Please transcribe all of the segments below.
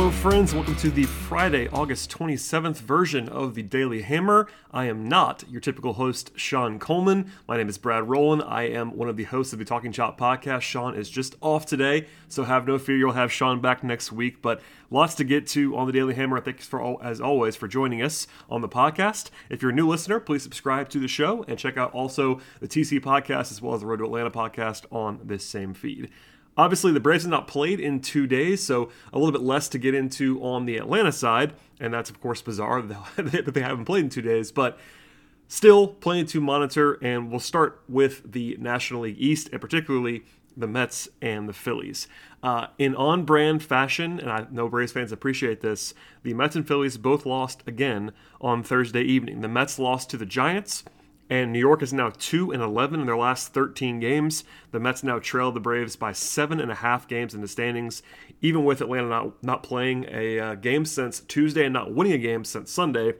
Hello, friends. Welcome to the Friday, August 27th version of the Daily Hammer. I am not your typical host, Sean Coleman. My name is Brad Rowland. I am one of the hosts of the Talking Chop podcast. Sean is just off today, so have no fear. You'll have Sean back next week. But lots to get to on the Daily Hammer. Thanks for all, as always for joining us on the podcast. If you're a new listener, please subscribe to the show and check out also the TC podcast as well as the Road to Atlanta podcast on this same feed. Obviously, the Braves have not played in two days, so a little bit less to get into on the Atlanta side, and that's of course bizarre that they haven't played in two days, but still plenty to monitor. And we'll start with the National League East, and particularly the Mets and the Phillies. Uh, in on brand fashion, and I know Braves fans appreciate this, the Mets and Phillies both lost again on Thursday evening. The Mets lost to the Giants and New York is now 2 and 11 in their last 13 games. The Mets now trail the Braves by seven and a half games in the standings, even with Atlanta not, not playing a uh, game since Tuesday and not winning a game since Sunday.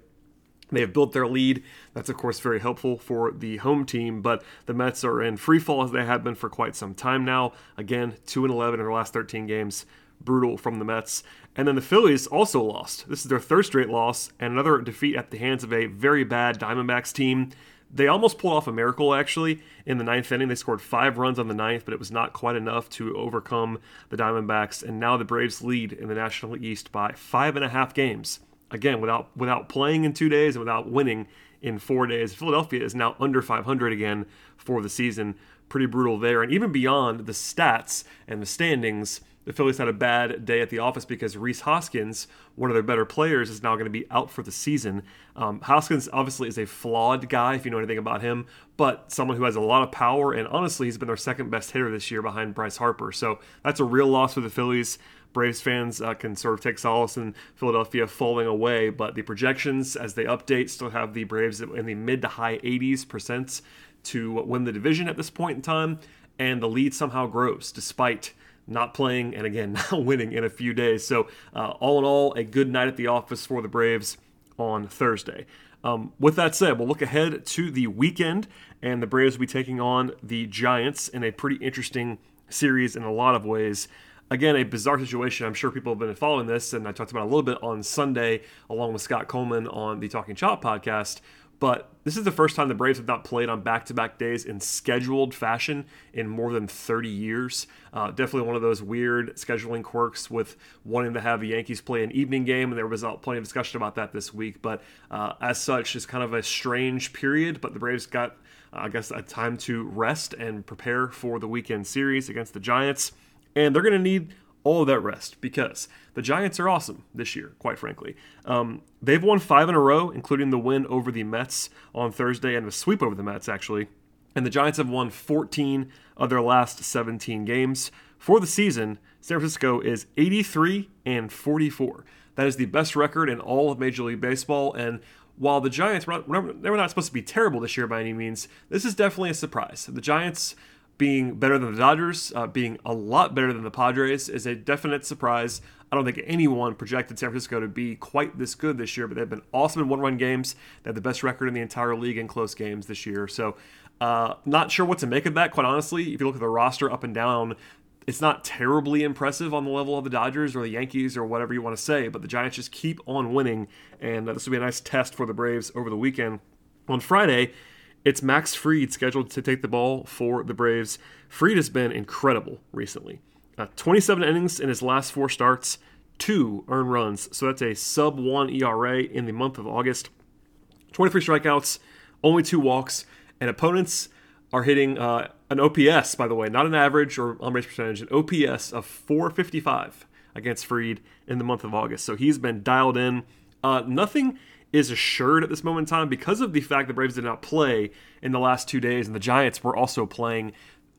They have built their lead. That's, of course, very helpful for the home team, but the Mets are in free fall as they have been for quite some time now. Again, 2 and 11 in their last 13 games. Brutal from the Mets. And then the Phillies also lost. This is their third straight loss and another defeat at the hands of a very bad Diamondbacks team. They almost pulled off a miracle, actually, in the ninth inning. They scored five runs on the ninth, but it was not quite enough to overcome the Diamondbacks. And now the Braves lead in the National East by five and a half games. Again, without without playing in two days and without winning in four days. Philadelphia is now under 500 again for the season. Pretty brutal there. And even beyond the stats and the standings, the Phillies had a bad day at the office because Rhys Hoskins, one of their better players, is now going to be out for the season. Um, Hoskins obviously is a flawed guy, if you know anything about him, but someone who has a lot of power, and honestly, he's been their second best hitter this year behind Bryce Harper. So that's a real loss for the Phillies. Braves fans uh, can sort of take solace in Philadelphia falling away, but the projections as they update still have the Braves in the mid to high 80s percent to win the division at this point in time, and the lead somehow grows despite not playing and again not winning in a few days. So uh, all in all, a good night at the office for the Braves on Thursday. Um, with that said, we'll look ahead to the weekend, and the Braves will be taking on the Giants in a pretty interesting series in a lot of ways. Again, a bizarre situation. I'm sure people have been following this, and I talked about a little bit on Sunday along with Scott Coleman on the Talking Chop podcast, but this is the first time the Braves have not played on back to back days in scheduled fashion in more than 30 years. Uh, definitely one of those weird scheduling quirks with wanting to have the Yankees play an evening game, and there was plenty of discussion about that this week. But uh, as such, it's kind of a strange period, but the Braves got, I guess, a time to rest and prepare for the weekend series against the Giants. And they're going to need all of that rest because the Giants are awesome this year, quite frankly. Um, they've won five in a row, including the win over the Mets on Thursday and the sweep over the Mets, actually. And the Giants have won 14 of their last 17 games. For the season, San Francisco is 83 and 44. That is the best record in all of Major League Baseball. And while the Giants, they were not supposed to be terrible this year by any means, this is definitely a surprise. The Giants being better than the Dodgers, uh, being a lot better than the Padres, is a definite surprise. I don't think anyone projected San Francisco to be quite this good this year, but they've been awesome in one run games. They have the best record in the entire league in close games this year. So, uh, not sure what to make of that, quite honestly. If you look at the roster up and down, it's not terribly impressive on the level of the Dodgers or the Yankees or whatever you want to say, but the Giants just keep on winning, and uh, this will be a nice test for the Braves over the weekend. On Friday, it's Max Fried scheduled to take the ball for the Braves. Fried has been incredible recently. Uh, 27 innings in his last four starts, two earned runs. So that's a sub one ERA in the month of August. 23 strikeouts, only two walks, and opponents are hitting uh, an OPS, by the way, not an average or on base percentage, an OPS of 455 against Fried in the month of August. So he's been dialed in. Uh, nothing is assured at this moment in time because of the fact the Braves did not play in the last two days and the Giants were also playing.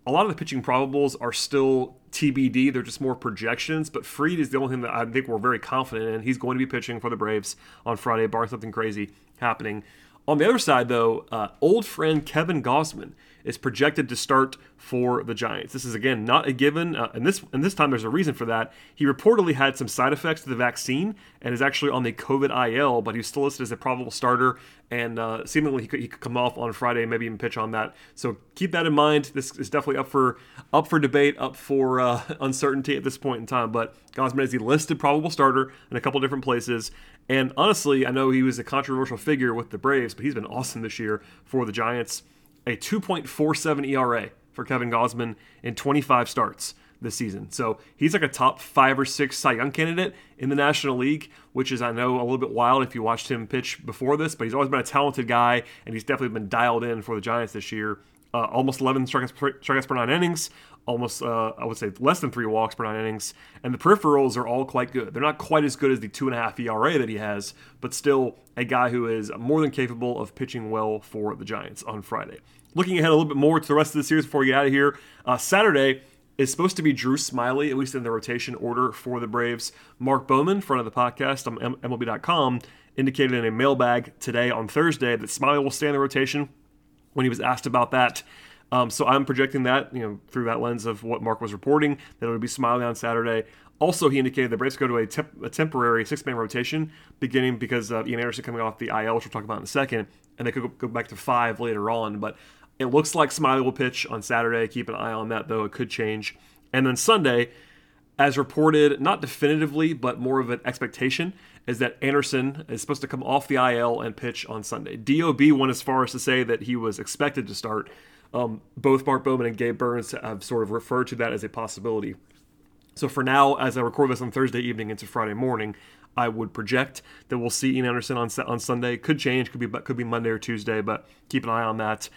A lot of the pitching probables are still TBD. They're just more projections. But Fried is the only thing that I think we're very confident in. He's going to be pitching for the Braves on Friday, bar something crazy happening. On the other side, though, uh, old friend Kevin Gausman is projected to start for the Giants. This is again not a given, uh, and this and this time there's a reason for that. He reportedly had some side effects to the vaccine and is actually on the COVID IL, but he's still listed as a probable starter, and uh, seemingly he could, he could come off on Friday, maybe even pitch on that. So keep that in mind. This is definitely up for up for debate, up for uh, uncertainty at this point in time. But Gausman listed probable starter in a couple different places, and honestly, I know he was a controversial figure with the Braves, but he's been awesome this year for the Giants a 2.47 ERA for Kevin Gausman in 25 starts this season. So he's like a top five or six Cy Young candidate in the National League, which is, I know, a little bit wild if you watched him pitch before this, but he's always been a talented guy, and he's definitely been dialed in for the Giants this year. Uh, almost 11 strikeouts per, strikeouts per nine innings, almost, uh, I would say, less than three walks per nine innings. And the peripherals are all quite good. They're not quite as good as the two and a half ERA that he has, but still a guy who is more than capable of pitching well for the Giants on Friday looking ahead a little bit more to the rest of the series before we get out of here, uh, Saturday is supposed to be Drew Smyly, at least in the rotation order for the Braves. Mark Bowman, front of the podcast on MLB.com, indicated in a mailbag today on Thursday that Smyly will stay in the rotation when he was asked about that. Um, so I'm projecting that, you know, through that lens of what Mark was reporting, that it would be Smyly on Saturday. Also, he indicated the Braves go to a, temp- a temporary six-man rotation, beginning because Ian Anderson coming off the IL, which we'll talk about in a second, and they could go back to five later on. But it looks like Smyly will pitch on Saturday. Keep an eye on that, though. It could change. And then Sunday, as reported, not definitively, but more of an expectation, is that Anderson is supposed to come off the IL and pitch on Sunday. DOB went as far as to say that he was expected to start. Um, both Mark Bowman and Gabe Burns have sort of referred to that as a possibility. So for now, as I record this on Thursday evening into Friday morning, I would project that we'll see Ian Anderson on on Sunday. Could change, could be could be Monday or Tuesday, but keep an eye on that.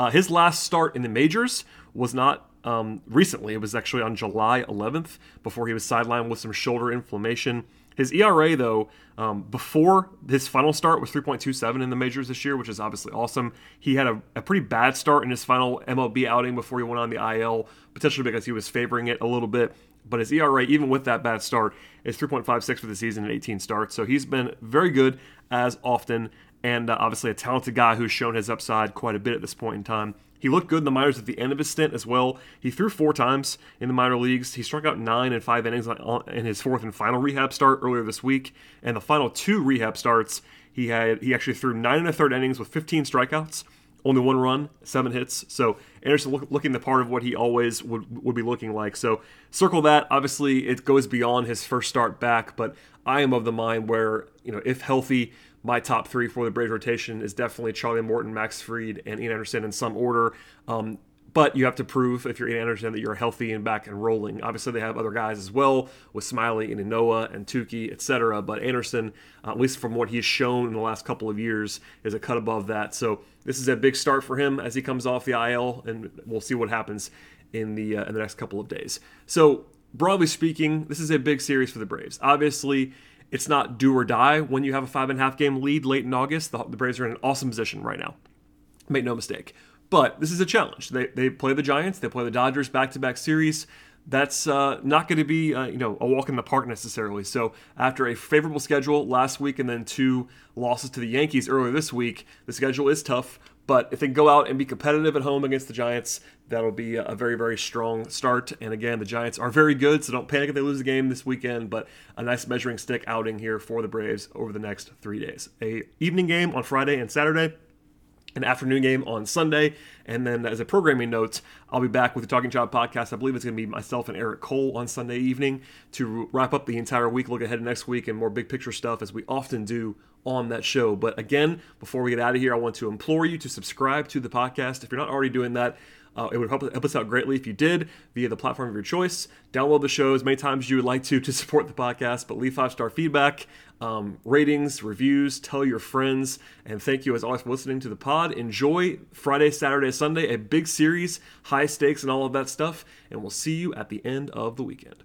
Uh, his last start in the majors was not um, recently. It was actually on July 11th before he was sidelined with some shoulder inflammation. His ERA, though, um, before his final start was 3.27 in the majors this year, which is obviously awesome. He had a, a, pretty bad start in his final MLB outing before he went on the IL, potentially because he was favoring it a little bit. But his ERA, even with that bad start, is 3.56 for the season in 18 starts. So he's been very good as often and uh, obviously a talented guy who's shown his upside quite a bit at this point in time. He looked good in the minors at the end of his stint as well. He threw four times in the minor leagues. He struck out nine in five innings in his fourth and final rehab start earlier this week. And the final two rehab starts, he had he actually threw nine and a third innings with 15 strikeouts, only one run, seven hits. So Anderson look, looking the part of what he always would would be looking like. So circle that. Obviously, it goes beyond his first start back, but I am of the mind where you know if healthy my top three for the Braves rotation is definitely Charlie Morton, Max Fried, and Ian Anderson in some order. Um, but you have to prove if you're Ian Anderson that you're healthy and back and rolling. Obviously, they have other guys as well with Smyly and Ynoa and Touki, etc. But Anderson, uh, at least from what he's shown in the last couple of years, is a cut above that. So this is a big start for him as he comes off the IL, and we'll see what happens in the uh, in the next couple of days. So broadly speaking, this is a big series for the Braves. Obviously, it's not do or die when you have a five and a half game lead late in August. The, the Braves are in an awesome position right now. Make no mistake. But this is a challenge. They, they play the Giants, they play the Dodgers back to back series. that's uh, not going to be uh, you know a walk in the park necessarily. So after a favorable schedule last week and then two losses to the Yankees earlier this week, the schedule is tough. But if they go out and be competitive at home against the Giants, that'll be a very very strong start. And again, the Giants are very good, so don't panic if they lose the game this weekend. But a nice measuring stick outing here for the Braves over the next three days. A evening game on Friday and Saturday an afternoon game on Sunday. And then, as a programming note, I'll be back with the Talking Chop podcast. I believe it's going to be myself and Eric Cole on Sunday evening to wrap up the entire week, look ahead to next week, and more big picture stuff as we often do on that show. But again, before we get out of here, I want to implore you to subscribe to the podcast. If you're not already doing that, uh, it would help, help us out greatly if you did via the platform of your choice. Download the show as many times as you would like to to support the podcast, but leave five star feedback, um, ratings, reviews, tell your friends, and thank you as always for listening to the pod. Enjoy Friday, Saturday, Sunday, a big series, high stakes, and all of that stuff, and we'll see you at the end of the weekend.